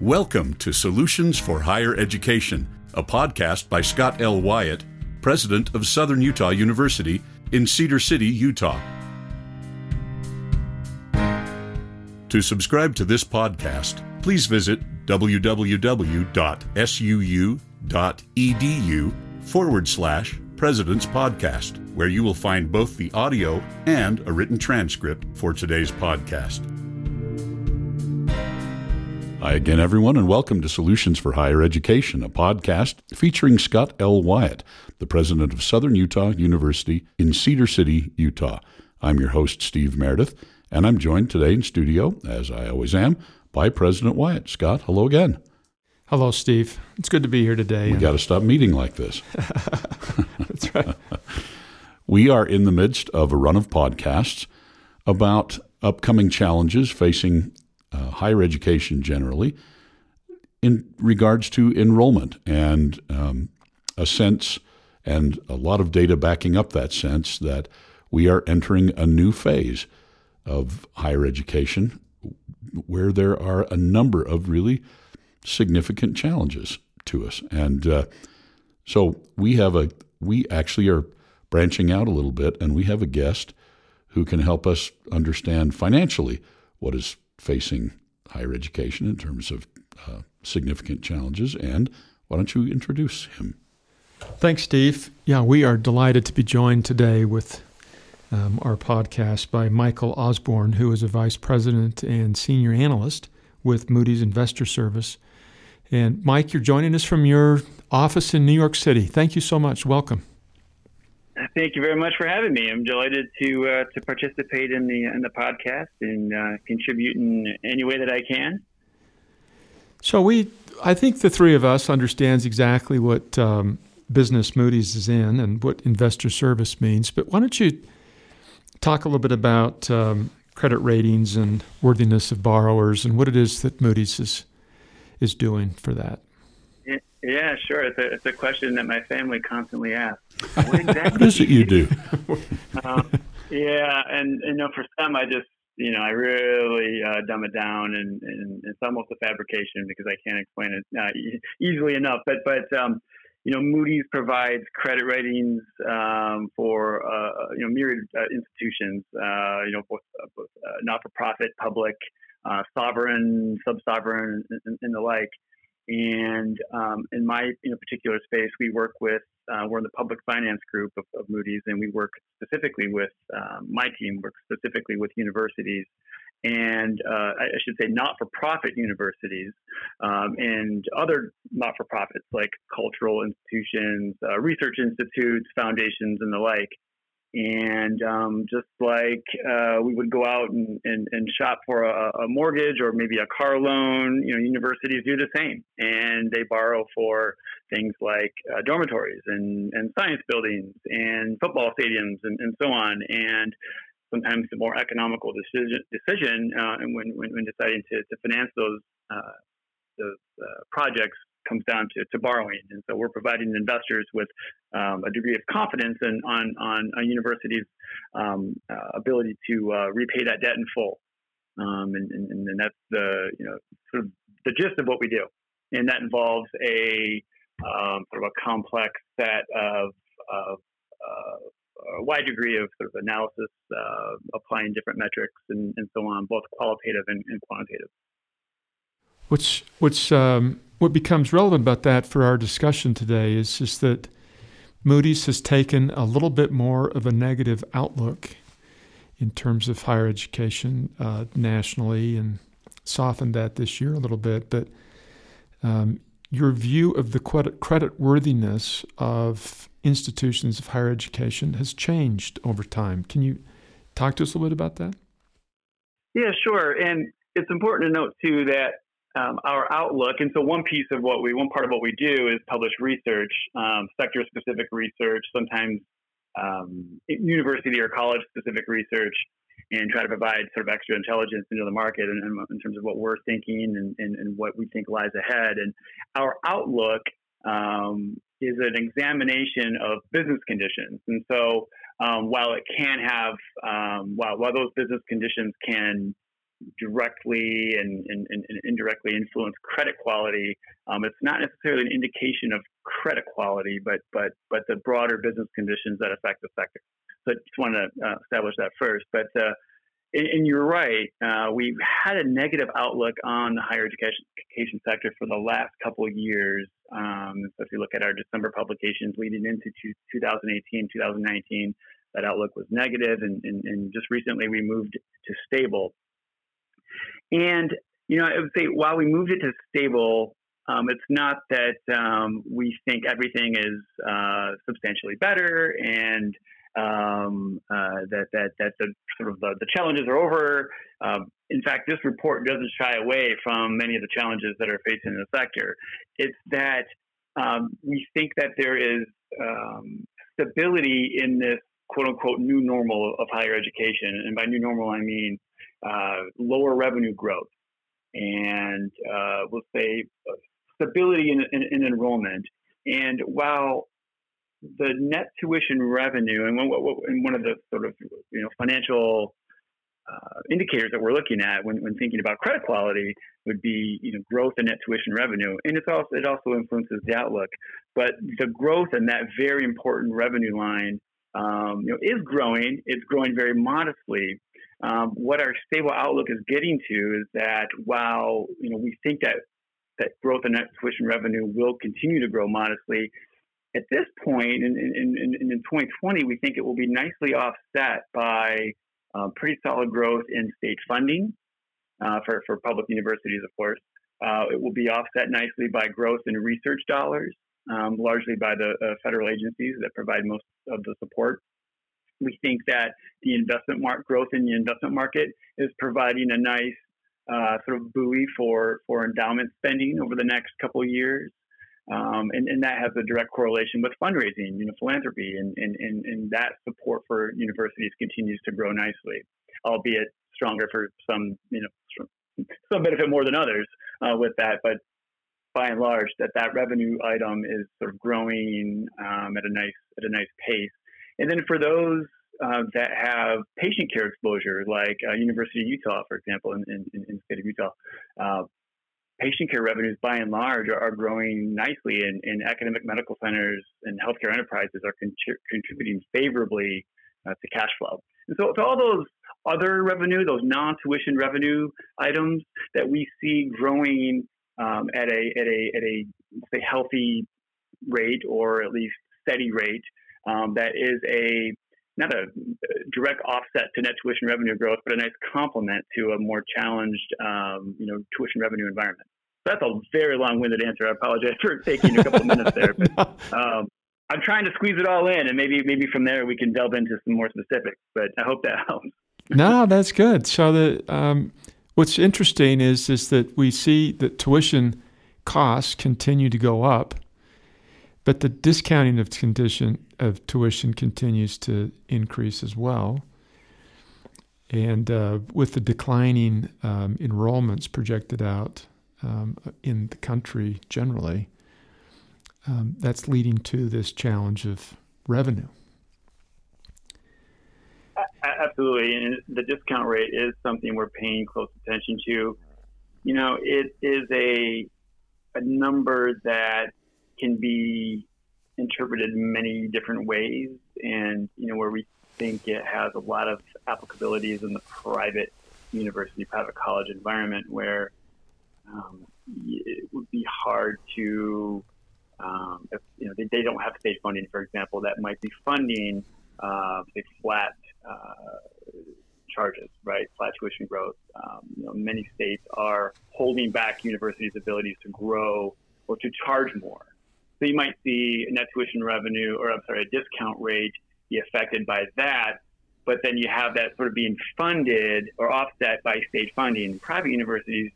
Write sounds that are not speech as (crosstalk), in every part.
Welcome to Solutions for Higher Education, a podcast by Scott L. Wyatt, president of Southern Utah University in Cedar City, Utah. To subscribe to this podcast, please visit www.suu.edu forward slash President's Podcast, where you will find both the audio and a written transcript for today's podcast. Hi again, everyone, and welcome to Solutions for Higher Education, a podcast featuring Scott L. Wyatt, the president of Southern Utah University in Cedar City, Utah. I'm your host, Steve Meredith, and I'm joined today in studio, as I always am, by President Wyatt. Scott, hello again. Hello, Steve. It's good to be here today. We got to stop meeting like this. (laughs) That's right. (laughs) we are in the midst of a run of podcasts about upcoming challenges facing uh, higher education generally in regards to enrollment and um, a sense and a lot of data backing up that sense that we are entering a new phase of higher education where there are a number of really significant challenges to us. And uh, so we have a we actually are branching out a little bit, and we have a guest who can help us understand financially what is facing higher education in terms of uh, significant challenges. And why don't you introduce him? Thanks, Steve. Yeah, we are delighted to be joined today with um, our podcast by Michael Osborn, who is a vice president and senior analyst with Moody's Investor Service. And Mike, you're joining us from your office in New York City. Thank you so much. Welcome. Thank you very much for having me. I'm delighted to uh, to participate in the in the podcast and uh, contribute in any way that I can. So we, I think the three of us understands exactly what um, business Moody's is in and what investor service means. But why don't you talk a little bit about um, credit ratings and worthiness of borrowers and what it is that Moody's is is doing for that? Yeah, sure. It's a, it's a question that my family constantly asks. What (laughs) exactly what is it you do? um, yeah, and you know, for some, I just you know, I really uh, dumb it down, and, and, it's almost a fabrication because I can't explain it uh, easily enough. But but um, you know, Moody's provides credit ratings um, for uh, you know myriad uh, institutions, uh, you know, both, uh, both not-for-profit, public, sovereign, sub-sovereign, and, and the like. And um, in my particular space, we work with, uh, we're in the public finance group of, of Moody's, and we work specifically with, um, my team works specifically with universities and uh, I should say not for profit universities um, and other not for profits like cultural institutions, uh, research institutes, foundations, and the like. And um, just like uh, we would go out and, and, and shop for a, a, mortgage or maybe a car loan, you know, universities do the same. And they borrow for things like uh, dormitories and, and science buildings and football stadiums and, and so on. And sometimes the more economical decision, decision uh, and when, when, when, deciding to, to finance those, uh, those uh, projects comes down to, to borrowing. And so we're providing investors with um, a degree of confidence in, on, on a university's um, uh, ability to uh, repay that debt in full. Um, and, and, and, that's the, you know, sort of the gist of what we do. And that involves a um, sort of a complex set of, of uh, a wide degree of sort of analysis, uh, applying different metrics and, and, so on, both qualitative and, and quantitative. What's what's um, what becomes relevant about that for our discussion today is just that Moody's has taken a little bit more of a negative outlook in terms of higher education uh, nationally and softened that this year a little bit. But um, your view of the credit worthiness of institutions of higher education has changed over time. Can you talk to us a little bit about that? Yeah, sure. And it's important to note too that um, our outlook. And so, one piece of what we, one part of what we do is publish research, um, sector specific research, sometimes um, university or college specific research, and try to provide sort of extra intelligence into the market in, in terms of what we're thinking and, and, and, what we think lies ahead. And our outlook um, is an examination of business conditions. And so, um, while it can have, um, while, while those business conditions can directly and, and, and, indirectly influence credit quality. Um, it's not necessarily an indication of credit quality, but but but the broader business conditions that affect the sector. So I just want to uh, establish that first. But uh, and, and, you're right, uh, we've had a negative outlook on the higher education, education sector for the last couple of years. Um, so if you look at our December publications leading into 2018, 2019, that outlook was negative, and, and, and just recently we moved to stable. And you know, I would say while we moved it to stable, um, it's not that um, we think everything is uh, substantially better and um, uh, that that that the sort of the, the challenges are over. Um, in fact, this report doesn't shy away from many of the challenges that are facing the sector. It's that um, we think that there is um, stability in this quote unquote new normal of higher education, and by new normal I mean uh, lower revenue growth and uh, we'll say stability in, in, in enrollment. And while the net tuition revenue and one, and one of the sort of you know financial uh, indicators that we're looking at when, when thinking about credit quality would be you know growth in net tuition revenue. And it's also it also influences the outlook. But the growth in that very important revenue line um, you know is growing. It's growing very modestly um, what our stable outlook is getting to is that while you know we think that that growth in net tuition revenue will continue to grow modestly. At this point, in, in, in, in 2020, we think it will be nicely offset by uh, pretty solid growth in state funding uh, for, for public universities, of course. Uh, it will be offset nicely by growth in research dollars, um, largely by the uh, federal agencies that provide most of the support. We think that the investment mark growth in the investment market is providing a nice uh, sort of buoy for, for endowment spending over the next couple of years. Um, and, and that has a direct correlation with fundraising, you know, philanthropy, and, and, and, and that support for universities continues to grow nicely, albeit stronger for some, you know, some benefit more than others uh, with that. But by and large, that that revenue item is sort of growing um, at a nice at a nice pace. And then for those uh, that have patient care exposure, like uh, University of Utah, for example, in, in, in the state of Utah. Uh, patient care revenues, by and large, are, are growing nicely, and, and, academic medical centers and healthcare enterprises are con- contributing favorably uh, to cash flow. And so, to all those other revenue, those non-tuition revenue items that we see growing um, at a at a at a say healthy rate or at least steady rate, um, that is a not a direct offset to net tuition revenue growth, but a nice complement to a more challenged, um, you know, tuition revenue environment. So that's a very long-winded answer. I apologize for taking a couple minutes there, but (laughs) um, I'm trying to squeeze it all in, and maybe maybe from there we can delve into some more specifics. But I hope that (laughs) helps. no, that's good. So the um, what's interesting is is that we see that tuition costs continue to go up but the discounting of condition of tuition continues to increase as well. And uh, with the declining um, enrollments projected out um, in the country generally, um, that's leading to this challenge of revenue. Absolutely, and the discount rate is something we're paying close attention to. You know, it is a a number that can be interpreted many different ways, and you know where we think it has a lot of applicabilities in the private university, private college environment, where um, it would be hard to, um, if, you know, they, they, don't have state funding, for example, that might be funding uh, flat uh, charges, right? Flat tuition growth. Um, you know, many states are holding back universities' abilities to grow or to charge more. So you might see net tuition revenue, or I'm sorry, a discount rate be affected by that. But then you have that sort of being funded or offset by state funding. Private universities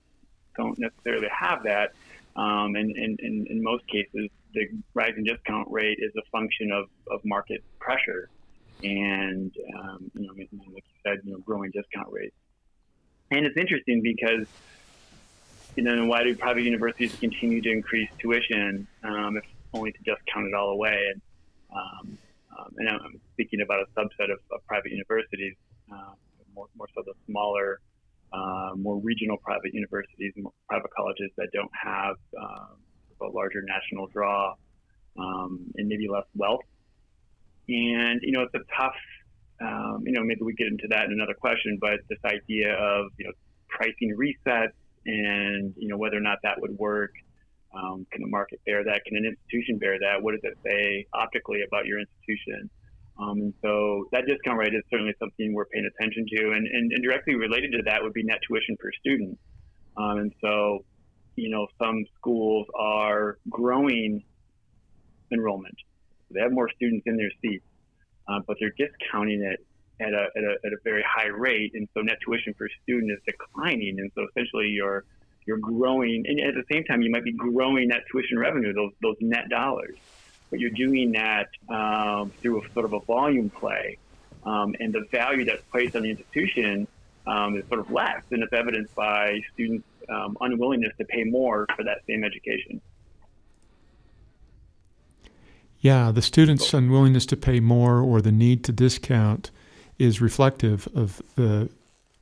don't necessarily have that. Um, and, and, in most cases, the rising discount rate is a function of, of market pressure and, um, you know, like you said, you know, growing discount rates. And it's interesting because you know, why do private universities continue to increase tuition um, if only to just count it all away? And, um, um, and I'm speaking about a subset of, of private universities, uh, more, more, so the smaller uh, more regional private universities, private colleges that don't have um, a larger national draw um, and maybe less wealth. And you know, it's a tough. Um, you know, maybe we get into that in another question, but this idea of you know pricing resets and you know whether or not that would work. Um, can the market bear that? Can an institution bear that? What does it say optically about your institution? Um, and so that discount rate is certainly something we're paying attention to. And, and, and directly related to that would be net tuition per student. Um, and so, you know, some schools are growing enrollment. They have more students in their seats, uh, but they're discounting it at a, at a, at a very high rate. And so net tuition per student is declining. And so essentially you're, you're growing, and at the same time, you might be growing net tuition revenue, those, those net dollars but you're doing that um, through a sort of a volume play. Um, and the value that's placed on the institution um, is sort of less, and it's evidenced by students' um, unwillingness to pay more for that same education. Yeah, the students' unwillingness to pay more or the need to discount is reflective of the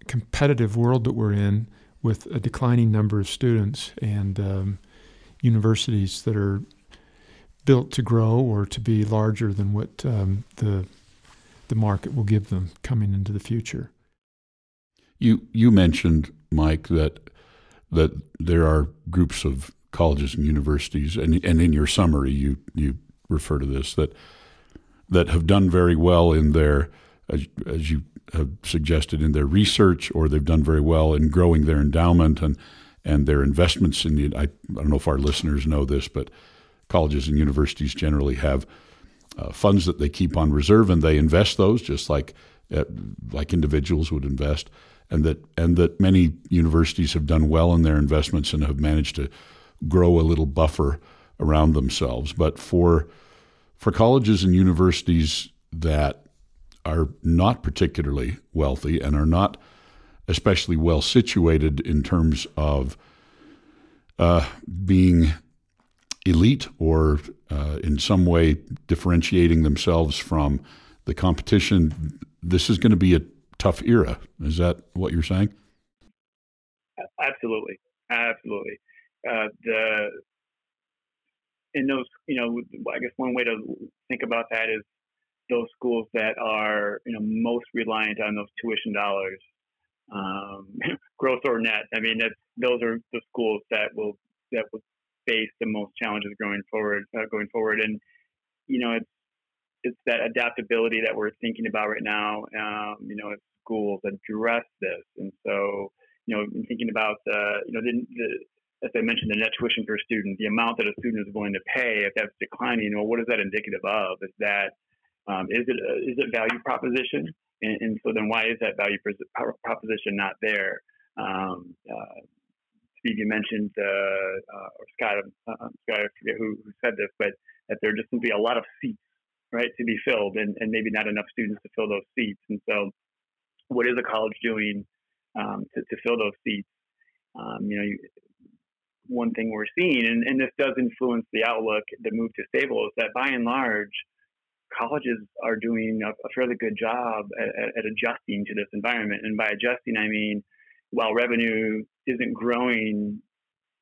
competitive world that we're in with a declining number of students and um, universities that are built to grow or to be larger than what um, the the market will give them coming into the future. You you mentioned Mike that that there are groups of colleges and universities, and and in your summary you you refer to this that that have done very well in their as, as you have suggested in their research, or they've done very well in growing their endowment and and their investments in the. I, I don't know if our listeners know this, but colleges and universities generally have uh, funds that they keep on reserve and they invest those just like uh, like individuals would invest and that and that many universities have done well in their investments and have managed to grow a little buffer around themselves but for for colleges and universities that are not particularly wealthy and are not especially well situated in terms of uh, being elite or uh, in some way differentiating themselves from the competition, this is going to be a tough era. Is that what you're saying? Absolutely, absolutely. Uh, the in those, you know, I guess one way to think about that is those schools that are, you know, most reliant on those tuition dollars, um, (laughs) gross or net. I mean, those are the schools that will that will face the most challenges going forward. Uh, going forward, and you know, it's it's that adaptability that we're thinking about right now. Um, you know, schools address this, and so you know, in thinking about uh, you know the, the as I mentioned, the net tuition per student, the amount that a student is willing to pay, if that's declining, well, what is that indicative of? Is that um, is it a, is it value proposition? And, and, so then why is that value proposition not there? Um, uh, Steve, you mentioned, uh, uh, or Scott, uh, uh, Scott, I forget who, who said this, but that there just simply a lot of seats, right, to be filled, and, and maybe not enough students to fill those seats. And so, what is a college doing um, to, to fill those seats? Um, you know, you, one thing we're seeing, and, and this does influence the outlook, the move to stable, is that by and large, colleges are doing a, a fairly good job at, at, adjusting to this environment. And by adjusting, I mean while revenue isn't growing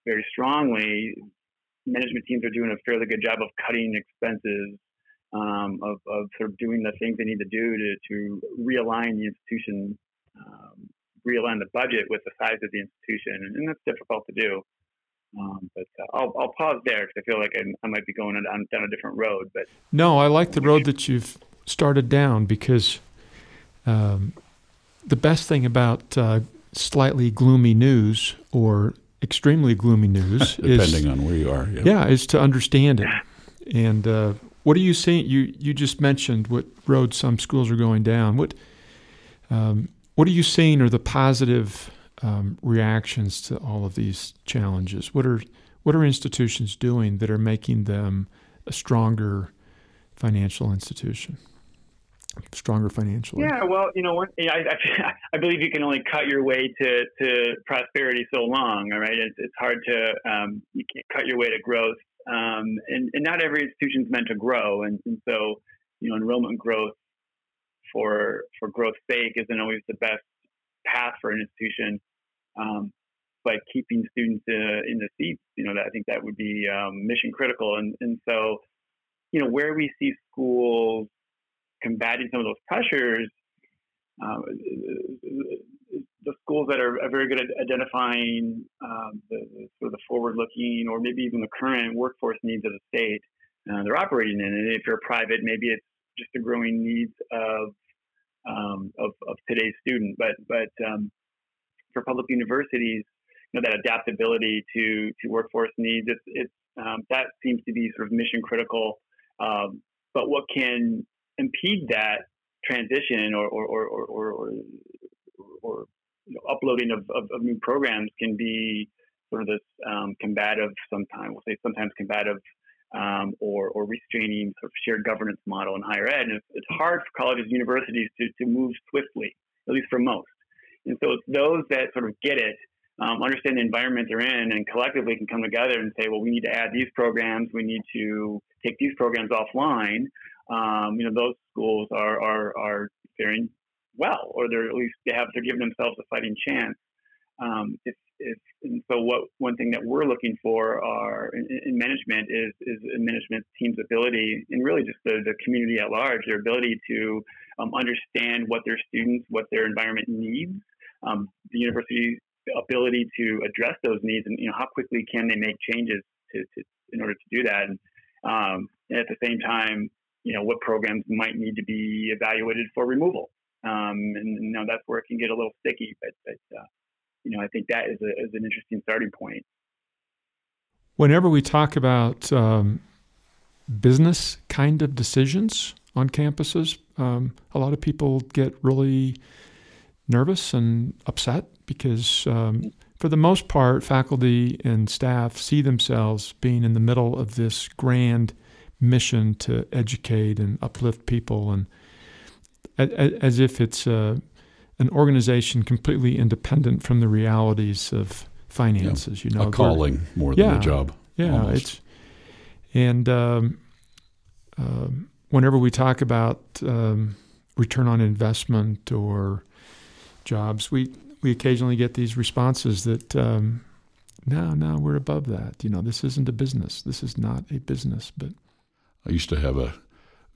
very strongly, management teams are doing a fairly good job of cutting expenses, um, of, of sort of doing the things they need to do to, to realign the institution, um, realign the budget with the size of the institution. And, and that's difficult to do. Um, but uh, I'll, I'll pause there because I feel like I, I might be going down, down a different road. But no, I like the road that you've started down because um, the best thing about uh, slightly gloomy news or extremely gloomy news (laughs) depending is, on where you are yeah. yeah is to understand it and uh, what are you seeing you you just mentioned what road some schools are going down what um, what are you seeing are the positive um, reactions to all of these challenges what are what are institutions doing that are making them a stronger financial institution stronger financially? Yeah, well, you know, one, I, I, I, believe you can only cut your way to, to prosperity so long. All right, it's, it's hard to um, you can't cut your way to growth, um, and, and not every institution is meant to grow, and, and so you know, enrollment growth for for growth's sake isn't always the best path for an institution. Um, but keeping students uh, in the seats, you know, that, I think that would be um, mission critical. And, and so, you know, where we see schools combating some of those pressures, um, the schools that are, very good at identifying um, the, the, sort of the forward-looking or maybe even the current workforce needs of the state uh, they're operating in. And if you're private, maybe it's just the growing needs of um, of, of, today's student. But but um, for public universities, you know that adaptability to to workforce needs, it's, it's um, that seems to be sort of mission critical. Um, but what can impede that transition or or or or, or, or you know, uploading of, of, of, new programs can be sort of this um, combative, sometimes we'll say sometimes combative um, or, or restraining sort of shared governance model in higher ed. And it's, it's hard for colleges and universities to, to move swiftly, at least for most. And so it's those that sort of get it, um, understand the environment they're in, and collectively can come together and say, well, we need to add these programs, we need to take these programs offline. Um, you know, those schools are, are, are faring well, or they're at least they have they're giving themselves a fighting chance. Um, if if, and so what one thing that we're looking for are in, in, management is is management team's ability and really just the, the community at large their ability to um, understand what their students what their environment needs um, the university's ability to address those needs and you know how quickly can they make changes to, to in order to do that and, um, and, at the same time you know what programs might need to be evaluated for removal um, and you know that's where it can get a little sticky but, but uh, you know, I think that is, a, is an interesting starting point. Whenever we talk about um, business kind of decisions on campuses, um, a lot of people get really nervous and upset because, um, for the most part, faculty and staff see themselves being in the middle of this grand mission to educate and uplift people, and as if it's a an organization completely independent from the realities of finances. Yeah. You know, a calling more than yeah, a job. Yeah, almost. it's and um, uh, whenever we talk about um, return on investment or jobs, we we occasionally get these responses that um, no, no, we're above that. You know, this isn't a business. This is not a business. But I used to have a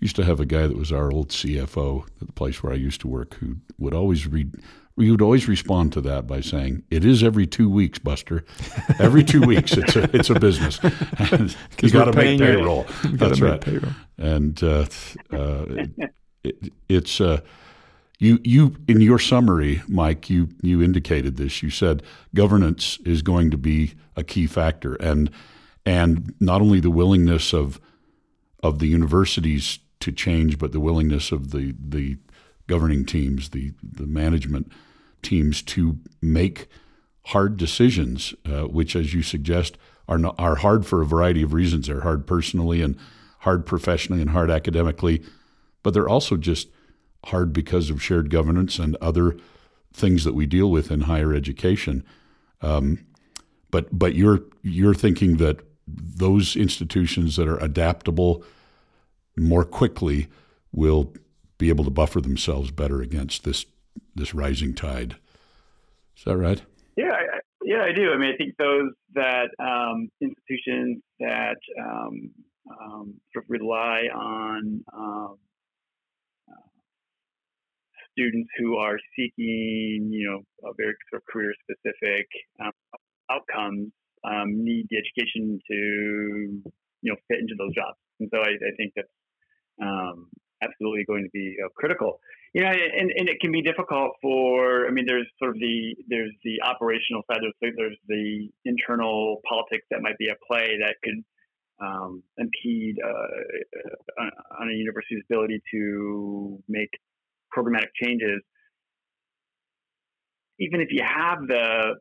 used to have a guy that was our old CFO at the place where I used to work who would always read. We would always respond to that by saying, "It is every two weeks, Buster. Every two (laughs) weeks, it's a it's a business. (laughs) you got to make payroll. (laughs) That's right. Payroll. And uh, uh, it, it's uh, you you in your summary, Mike. You you indicated this. You said governance is going to be a key factor, and and not only the willingness of of the universities to change, but the willingness of the the governing teams, the the management teams to make hard decisions, uh, which, as you suggest, are not, are hard for a variety of reasons. They're hard personally and hard professionally and hard academically, but they're also just hard because of shared governance and other things that we deal with in higher education. Um, but but you're you're thinking that those institutions that are adaptable more quickly will be able to buffer themselves better against this this rising tide. Is that right? Yeah, I, yeah, I do. I mean, I think those that um, institutions that um, um, sort of rely on uh, students who are seeking, you know, a very sort of career specific um, outcomes um, need the education to, you know, fit into those jobs. And so I, I think that's um, absolutely going to be uh, critical. You know, and, and it can be difficult for. I mean, there's sort of the there's the operational side. There's there's the internal politics that might be at play that could um, impede uh, on a university's ability to make programmatic changes. Even if you have the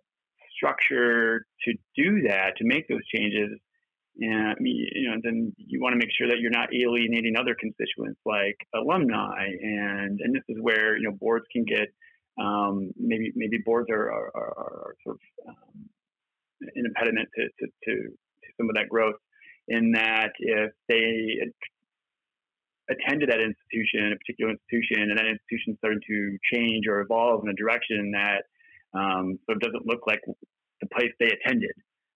structure to do that, to make those changes, and you know, then you want to make sure that you're not alienating other constituents like alumni, and and this is where you know boards can get um, maybe maybe boards are are, are, sort of um, an impediment to, to, to, some of that growth. In that, if they attended that institution, a particular institution, and that institution started to change or evolve in a direction that um, so it doesn't look like the place they attended.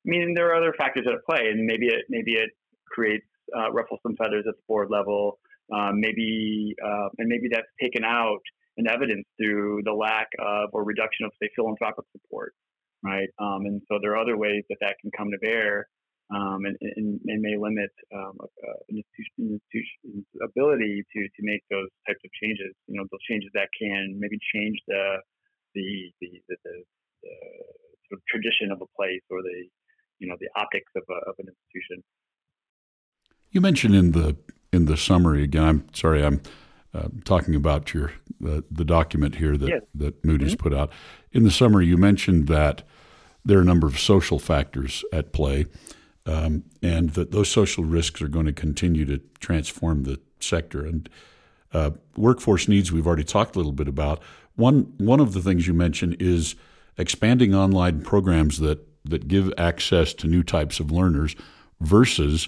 I mean, there are other factors at play, and maybe it maybe it creates uh, ruffles some feathers at the board level. Um, maybe uh, and maybe that's taken out in evidence through the lack of or reduction of say philanthropic support, right? Um, and so there are other ways that that can come to bear um, and, and, and, may limit um, uh, an institution's ability to, to make those types of changes. You know, those changes that can maybe change the the the, the, the, the sort of tradition of a place or the you know the optics of, a, of an institution. You mentioned in the in the summary again. I'm sorry, I'm uh, talking about your the, the document here that yes. that Moody's mm-hmm. put out. In the summary, you mentioned that there are a number of social factors at play um, and that those social risks are going to continue to transform the sector. And uh, workforce needs we've already talked a little bit about. One one of the things you mentioned is expanding online programs that that give access to new types of learners versus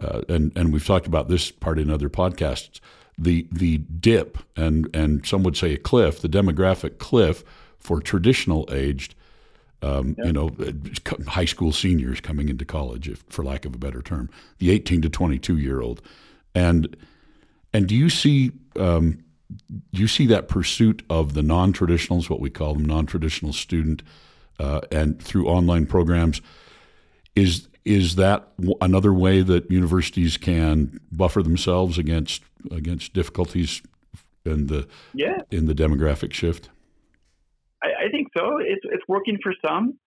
uh, and and we've talked about this part in other podcasts the the dip and and some would say a cliff the demographic cliff for traditional aged um, yeah. you know, high school seniors coming into college, if, for lack of a better term, the 18 to 22 year old, and and do you see um, do you see that pursuit of the non traditionals, what we call them, non traditional student, uh, and through online programs, is is that another way that universities can buffer themselves against against difficulties in the yeah. in the demographic shift? I, I think so. It's it's working for some.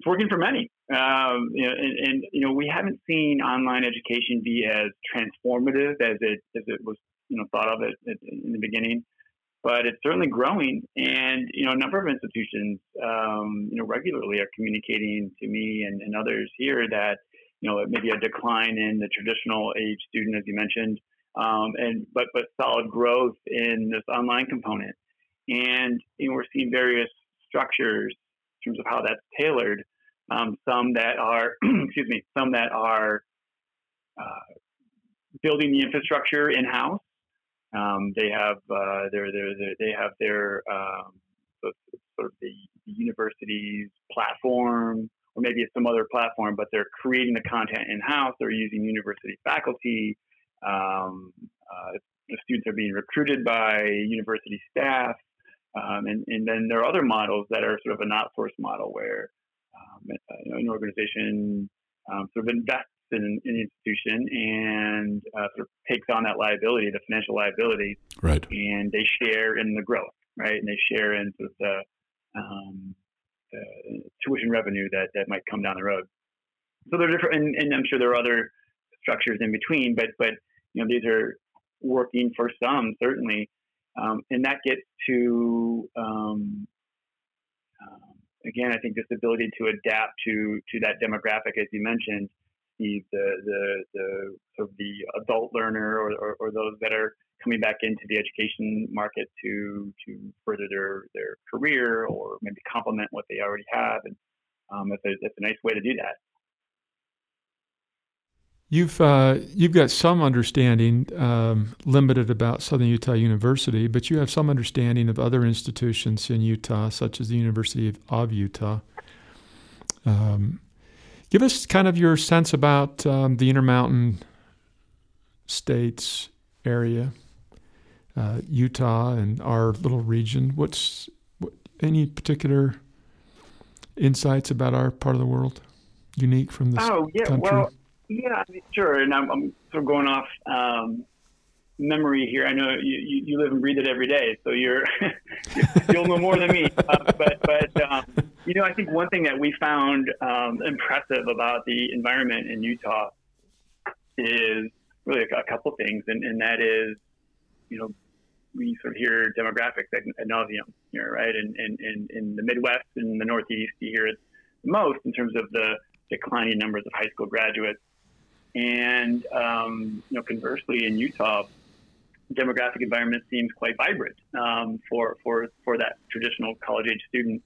It's working for many. Um, you know, and, and, you know, we haven't seen online education be as transformative as it as it was you know thought of it in the beginning. But it's certainly growing, and you know, a number of institutions, um, you know, regularly are communicating to me and, and others here that you know maybe a decline in the traditional age student, as you mentioned, um, and but but solid growth in this online component. And you know, we're seeing various structures in terms of how that's tailored. Um, some that are, (clears throat) excuse me, some that are uh, building the infrastructure in house. Um, they have uh, their, their, their, they have their um, sort of the, university's platform, or maybe it's some other platform, but they're creating the content in house. They're using university faculty. Um, uh, the students are being recruited by university staff. Um, and, and then there are other models that are sort of an outsourced model where um, you know, an organization um, sort of invests in, an institution and uh, sort of takes on that liability, the financial liability, right? And they share in the growth, right? And they share in sort of the, um, the tuition revenue that, that might come down the road. So they're different, and, and I'm sure there are other structures in between, but but you know these are working for some certainly um, and that gets to, um, um, again, I think this ability to adapt to, to that demographic, as you mentioned, the, the, the, sort of the adult learner or, or, or, those that are coming back into the education market to, to further their, their career or maybe complement what they already have. And um, that's, a, a nice way to do that. You've uh, you've got some understanding, um, limited about Southern Utah University, but you have some understanding of other institutions in Utah, such as the University of, of Utah. Um, give us kind of your sense about um, the Intermountain States area, uh, Utah, and our little region. What's what, any particular insights about our part of the world, unique from this oh, yeah, country? Well, yeah, sure. And I'm, I'm sort of going off um, memory here. I know you, you, you, live and breathe it every day, so you're (laughs) you'll know more than me. Uh, but but um, you know, I think one thing that we found um, impressive about the environment in Utah is really a, couple things, and, and that is, you know, we sort of hear demographics ad, ad nauseum here, right? And in, in, in the Midwest and the Northeast, you hear it most in terms of the declining numbers of high school graduates and um, you know, conversely, in Utah, demographic environment seems quite vibrant um, for for for that traditional college age student.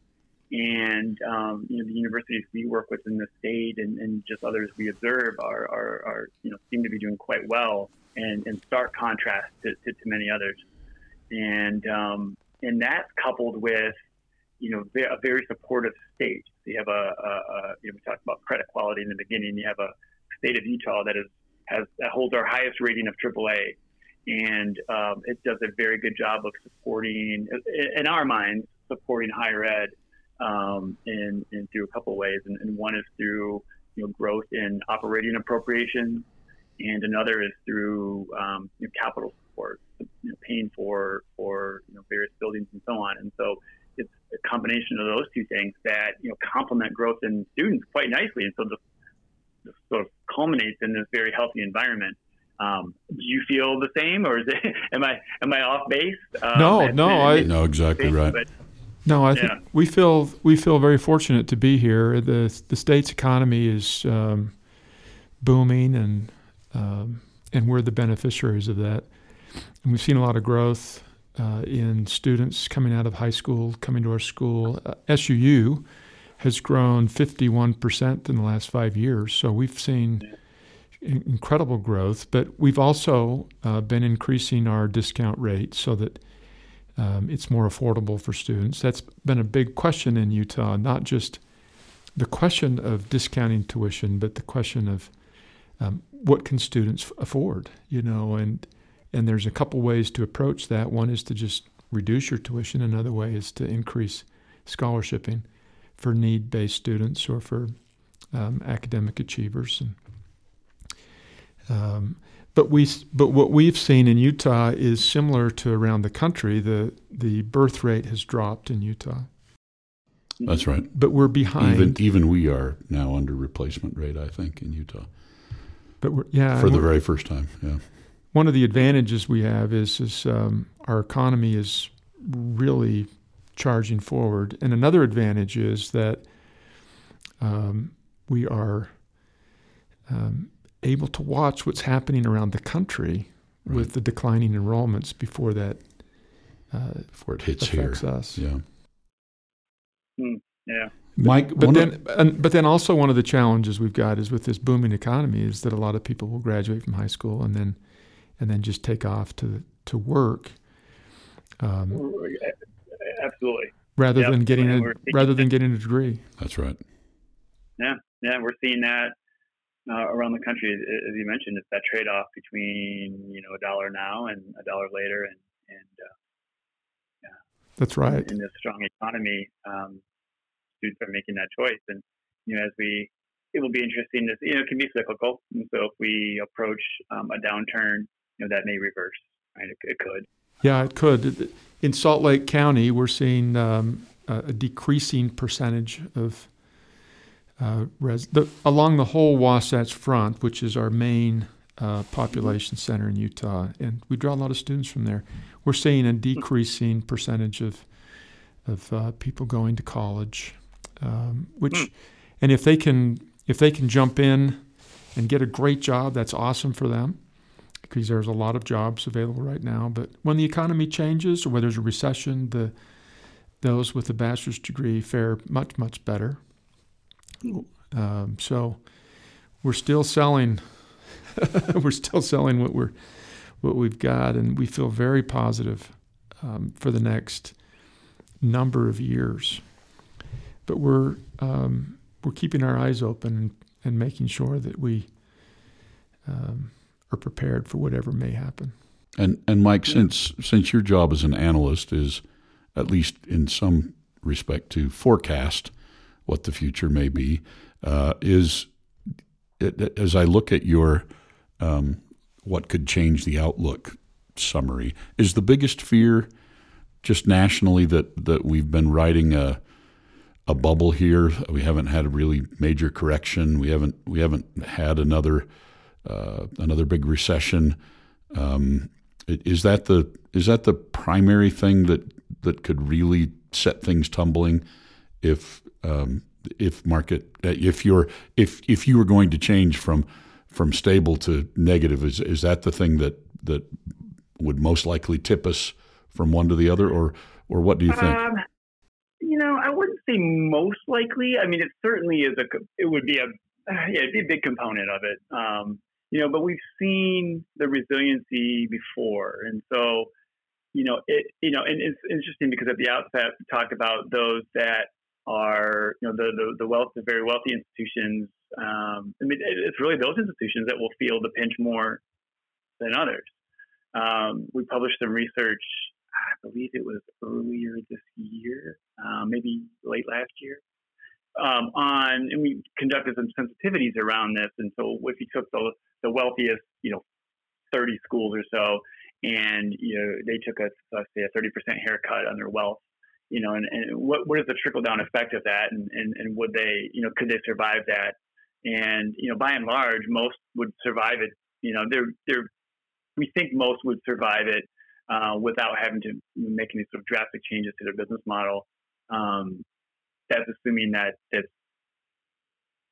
And um, you know, the universities we work with in the state and, and just others we observe are, are, are, you know seem to be doing quite well and in stark contrast to, to, to many others. And um, and that's coupled with you know, a very supportive state. You have a, a, a you know, we talked about credit quality in the beginning. You have a state of Utah that is has that holds our highest rating of AAA, and um, it does a very good job of supporting, in our minds, supporting higher ed um, in, in through a couple of ways. And, and, one is through you know growth in operating appropriations, and another is through um, you know, capital support, you know, paying for for you know, various buildings and so on. And so it's a combination of those two things that you know complement growth in students quite nicely. And so the, the sort of culminates in this very healthy environment. Um, do you feel the same, or is it? (laughs) Am I am I off base? Um, no, no, I no exactly right. But, no, I think yeah. we feel we feel very fortunate to be here. the The state's economy is um, booming, and um, and we're the beneficiaries of that. And we've seen a lot of growth uh, in students coming out of high school, coming to our school. Uh, SUU has grown 51% in the last five years. So we've seen incredible growth, but we've also uh, been increasing our discount rate so that um, it's more affordable for students. That's been a big question in Utah, not just the question of discounting tuition, but the question of um, what can students afford, you know, and and there's a couple ways to approach that. One is to just reduce your tuition. Another way is to increase scholarshiping for need-based students or for um, academic achievers. And, um, but we, but what we've seen in Utah is similar to around the country. The the birth rate has dropped in Utah. That's right. But we're behind. Even even we are now under replacement rate. I think in Utah. But we're yeah for the very first time. Yeah. One of the advantages we have is is um, our economy is really charging forward, and another advantage is that um, we are um, able to watch what's happening around the country right. with the declining enrollments before that uh, before it hits affects here. us. Yeah. Mm, yeah. Mike, but then, of, but then also one of the challenges we've got is with this booming economy is that a lot of people will graduate from high school and then, and then just take off to to work. Um, Absolutely. Rather yep. than getting a rather than getting a degree. That's right. Yeah, yeah, we're seeing that uh, around the country, as you mentioned, it's that trade-off between you know a dollar now and a dollar later, and and uh, yeah, that's right. In this strong economy, um, students are making that choice, and you know as we, it will be interesting to you know it can be cyclical, and so if we approach um, a downturn, you know that may reverse, right? It, it, could. Yeah, it could. In Salt Lake County, we're seeing um, a decreasing percentage of uh, res- the, along the whole Wasatch Front, which is our main uh, population center in Utah, and we draw a lot of students from there. We're seeing a decreasing percentage of of uh, people going to college, um, which, and if they can if they can jump in and get a great job, that's awesome for them because there's a lot of jobs available right now. But when the economy changes or when there's a recession, the those with a bachelor's degree fare much much better. Um, so we're still selling. (laughs) we're still selling what we're what we've got, and we feel very positive um, for the next number of years. But we're um, we're keeping our eyes open and, and making sure that we um, are prepared for whatever may happen. And and Mike, yeah. since since your job as an analyst is at least in some respect to forecast what the future may be, uh, is it, as I look at your um, what could change the outlook summary, is the biggest fear just nationally that, that we've been riding a a bubble here. We haven't had a really major correction. We haven't we haven't had another uh, another big recession. Um, is that the is that the primary thing that that could really set things tumbling if um, if market if you're if if you were going to change from from stable to negative is is that the thing that that would most likely tip us from one to the other or or what do you think? Um, you know i wouldn't say most likely. I mean it certainly is a it would be a yeah it'd be a big component of it. Um, you know but we've seen the resiliency before. And so you know, it, you know, and it's interesting because at the outset, we talk about those that are, you know, the, the, the wealth, the very wealthy institutions. Um, I mean, it's really those institutions that will feel the pinch more than others. Um, we published some research, I believe it was earlier this year, uh, maybe late last year, um, on, and we conducted some sensitivities around this. And so if you took the, the wealthiest, you know, 30 schools or so, and you know they took a let's say a 30% haircut on their wealth you know and, and what, what is the trickle down effect of that and, and and would they you know could they survive that and you know by and large most would survive it you know they're they're we think most would survive it uh, without having to make any sort of drastic changes to their business model um, that's assuming that it's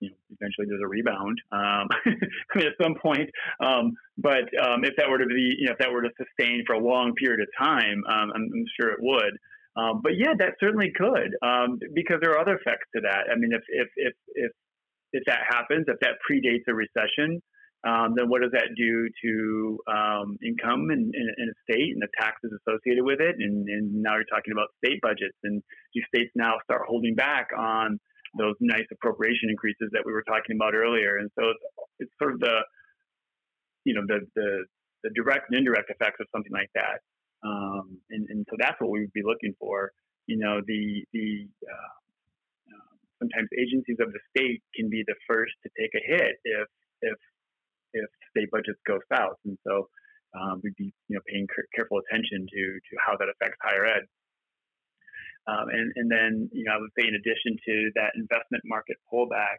you know, eventually there's a rebound. Um, (laughs) I mean, at some point. Um, but um, if that were to be, you know, if that were to sustain for a long period of time, um, I'm, I'm, sure it would. Um, but yeah, that certainly could, um, because there are other effects to that. I mean, if if if if if that happens, if that predates a recession, then what does that do to income in, in, in, a state and the taxes associated with it? And, and now you're talking about state budgets, and do states now start holding back on those nice appropriation increases that we were talking about earlier. And so it's, it's sort of the, you know, the, the, the direct and indirect effects of something like that. Um, and, and so that's what we would be looking for. You know, the, the, uh, uh, sometimes agencies of the state can be the first to take a hit if, if, if state budgets go south. And so um, we'd be, you know, paying careful attention to, to how that affects higher ed. Um, and, and then, you know, I would say in addition to that investment market pullback,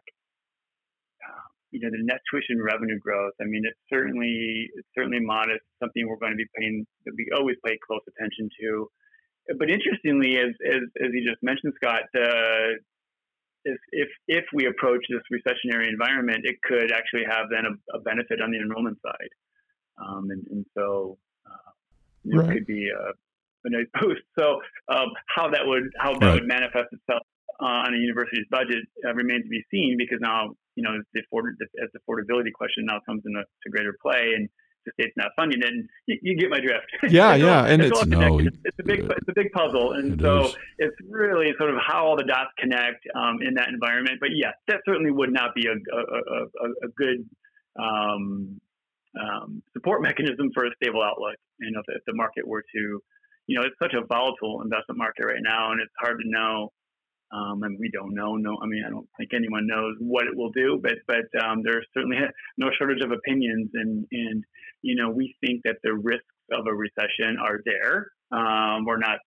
uh, you know, the net tuition revenue growth, I mean, it's certainly, it's certainly modest, something we're going to be paying, that we always pay close attention to. But interestingly, as, as, as you just mentioned, Scott, uh, if, if, if we approach this recessionary environment, it could actually have then a, a benefit on the enrollment side. Um, and, and so uh, it right. could be a, a nice (laughs) boost. So um, how that would how that right. would manifest itself on a university's budget uh, remains to be seen because now you know the, afford- the, the affordability question now comes into greater play and the state's not funding it. And you, you get my drift. (laughs) Yeah, yeah, and it's, it's no, it's, it's, a big it's a big puzzle, and it so is. it's really sort of how all the dots connect um, in that environment. But yes, that certainly would not be a a, a, a good um, um, support mechanism for a stable outlook. You know, if, if the market were to you know, it's such a volatile investment market right now, and it's hard to know. Um, and we don't know. No, I mean, I don't think anyone knows what it will do, but but um, there's certainly (laughs) no shortage of opinions, and and you know, we think that the risks of a recession are there. Um, we're not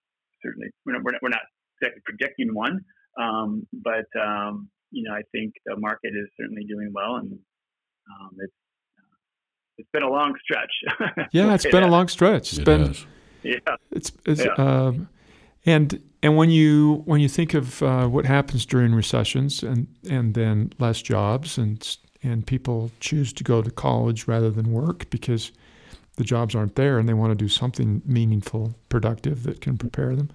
certainly we're not, we're not exactly predicting one, um, but um, you know, I think the market is certainly doing well, and um, it's uh, it's been a long stretch. (laughs) yeah, it's been that. a long stretch. It's it been. Is yeah. It's, it's yeah. Um, and and when you when you think of uh, what happens during recessions and and then less jobs and and people choose to go to college rather than work because the jobs aren't there and they want to do something meaningful, productive that can prepare them.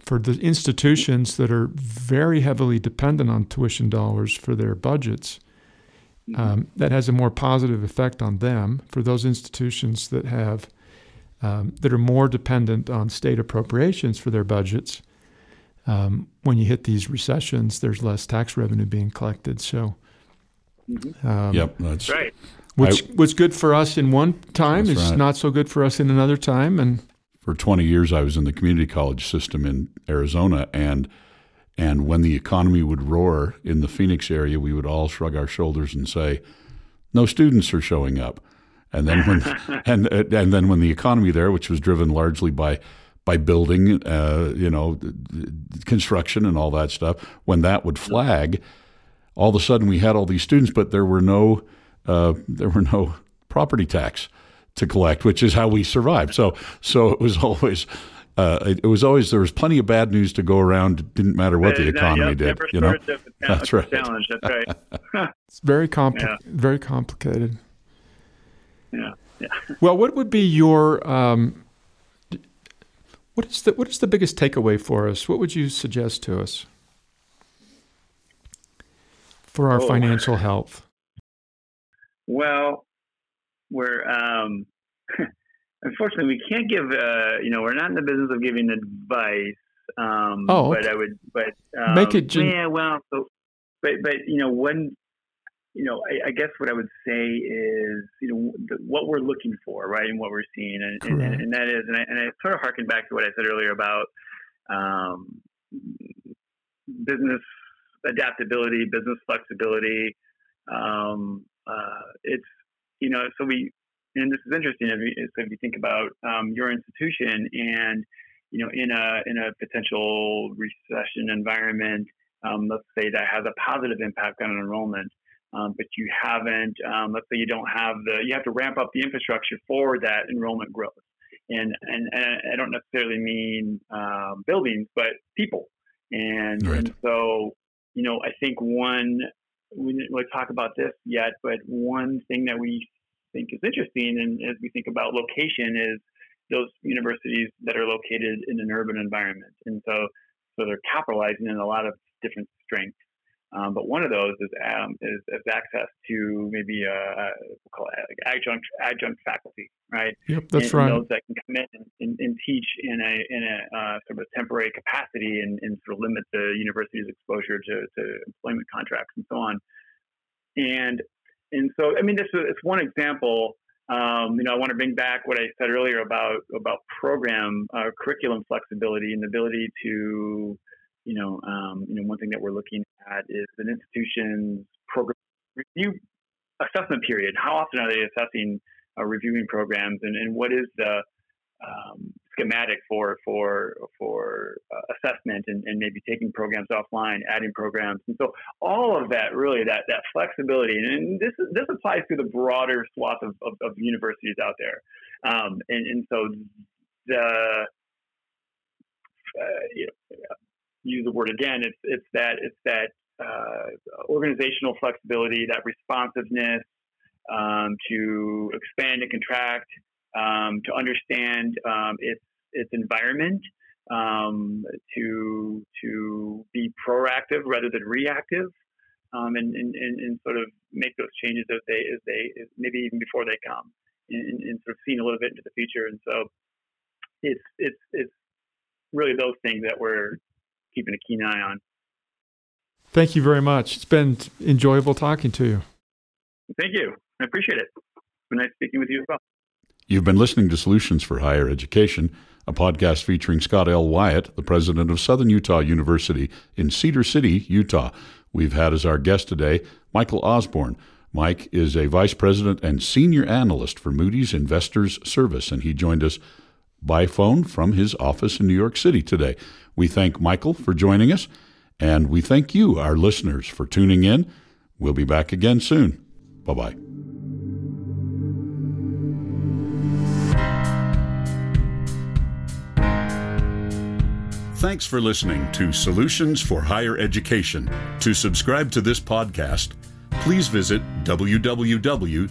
For the institutions that are very heavily dependent on tuition dollars for their budgets, mm-hmm. um, that has a more positive effect on them. For those institutions that have um, that are more dependent on state appropriations for their budgets. Um, when you hit these recessions, there's less tax revenue being collected. So, mm-hmm. um, yep, that's right. Which I, was good for us in one time is right. not so good for us in another time. And for 20 years, I was in the community college system in Arizona, and and when the economy would roar in the Phoenix area, we would all shrug our shoulders and say, "No students are showing up." And then when (laughs) and and then when the economy there, which was driven largely by by building, uh, you know, construction and all that stuff, when that would flag, all of a sudden we had all these students, but there were no uh, there were no property tax to collect, which is how we survived. So so it was always. Uh, it, it, was always there was plenty of bad news to go around. It didn't matter what the economy did. You know, (laughs) that's right. Challenge. That's right. (laughs) it's very compli- yeah. very complicated yeah, yeah. Well, what would be your um, what is the what is the biggest takeaway for us? What would you suggest to us for our oh. financial health? Well, we're um, (laughs) unfortunately, we can't give. Uh, you know, we're not in the business of giving advice. Um, oh, okay. but I would, but um, make it. Gen- yeah, well, so, but but you know, when you know, I, I, guess what I would say is, you know, the, what we're looking for, right, and what we're seeing, and, and, and that is, and I, and I, sort of harken back to what I said earlier about um, business adaptability, business flexibility. Um, uh, it's, you know, so we, and this is interesting. If you, so if you think about um, your institution, and you know, in a in a potential recession environment, um, let's say that has a positive impact on enrollment um, but you haven't, um, let's say you don't have the, you have to ramp up the infrastructure for that enrollment growth. And, and, and I don't necessarily mean uh, buildings, but people. And, right. and so, you know, I think one, we didn't really talk about this yet, but one thing that we think is interesting, and as we think about location, is those universities that are located in an urban environment. And so, so they're capitalizing in a lot of different strengths. Um, but one of those is, um, is, is, access to maybe a, a we'll call it adjunct adjunct faculty, right? Yep, that's and, right. And those that can come in and, and, and teach in a in a uh, sort of a temporary capacity and, and, sort of limit the university's exposure to, to employment contracts and so on. And and so I mean this is it's one example. Um, you know, I want to bring back what I said earlier about about program uh, curriculum flexibility and the ability to you know, um, you know, one thing that we're looking at is an institution's program review assessment period. How often are they assessing, uh, reviewing programs, and, and what is the um, schematic for for for uh, assessment and, and maybe taking programs offline, adding programs, and so all of that really that that flexibility, and this this applies to the broader swath of, of, of universities out there, um, and and so the uh, you know, use the word again, it's it's that it's that uh, organizational flexibility, that responsiveness um, to expand and contract, um, to understand um, its its environment, um, to to be proactive rather than reactive, um, and, and, and, sort of make those changes as they as they maybe even before they come, and, and sort of seeing a little bit into the future. And so, it's it's it's really those things that we're keeping a keen eye on. Thank you very much. It's been enjoyable talking to you. Thank you. I appreciate it. It's been nice speaking with you as well. You've been listening to Solutions for Higher Education, a podcast featuring Scott L. Wyatt, the president of Southern Utah University in Cedar City, Utah. We've had as our guest today Michael Osborn. Mike is a vice president and senior analyst for Moody's Investors Service, and he joined us by phone from his office in New York City today. We thank Michael for joining us, and we thank you, our listeners, for tuning in. We'll be back again soon. Bye bye. Thanks for listening to Solutions for Higher Education. To subscribe to this podcast, please visit www.suu.edu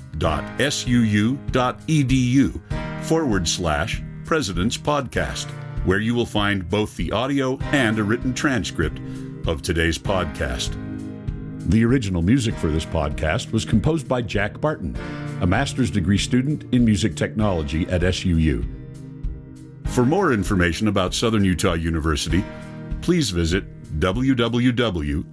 forward slash President's Podcast where you will find both the audio and a written transcript of today's podcast. The original music for this podcast was composed by Jack Barton, a master's degree student in music technology at SUU. For more information about Southern Utah University, please visit www.suu.edu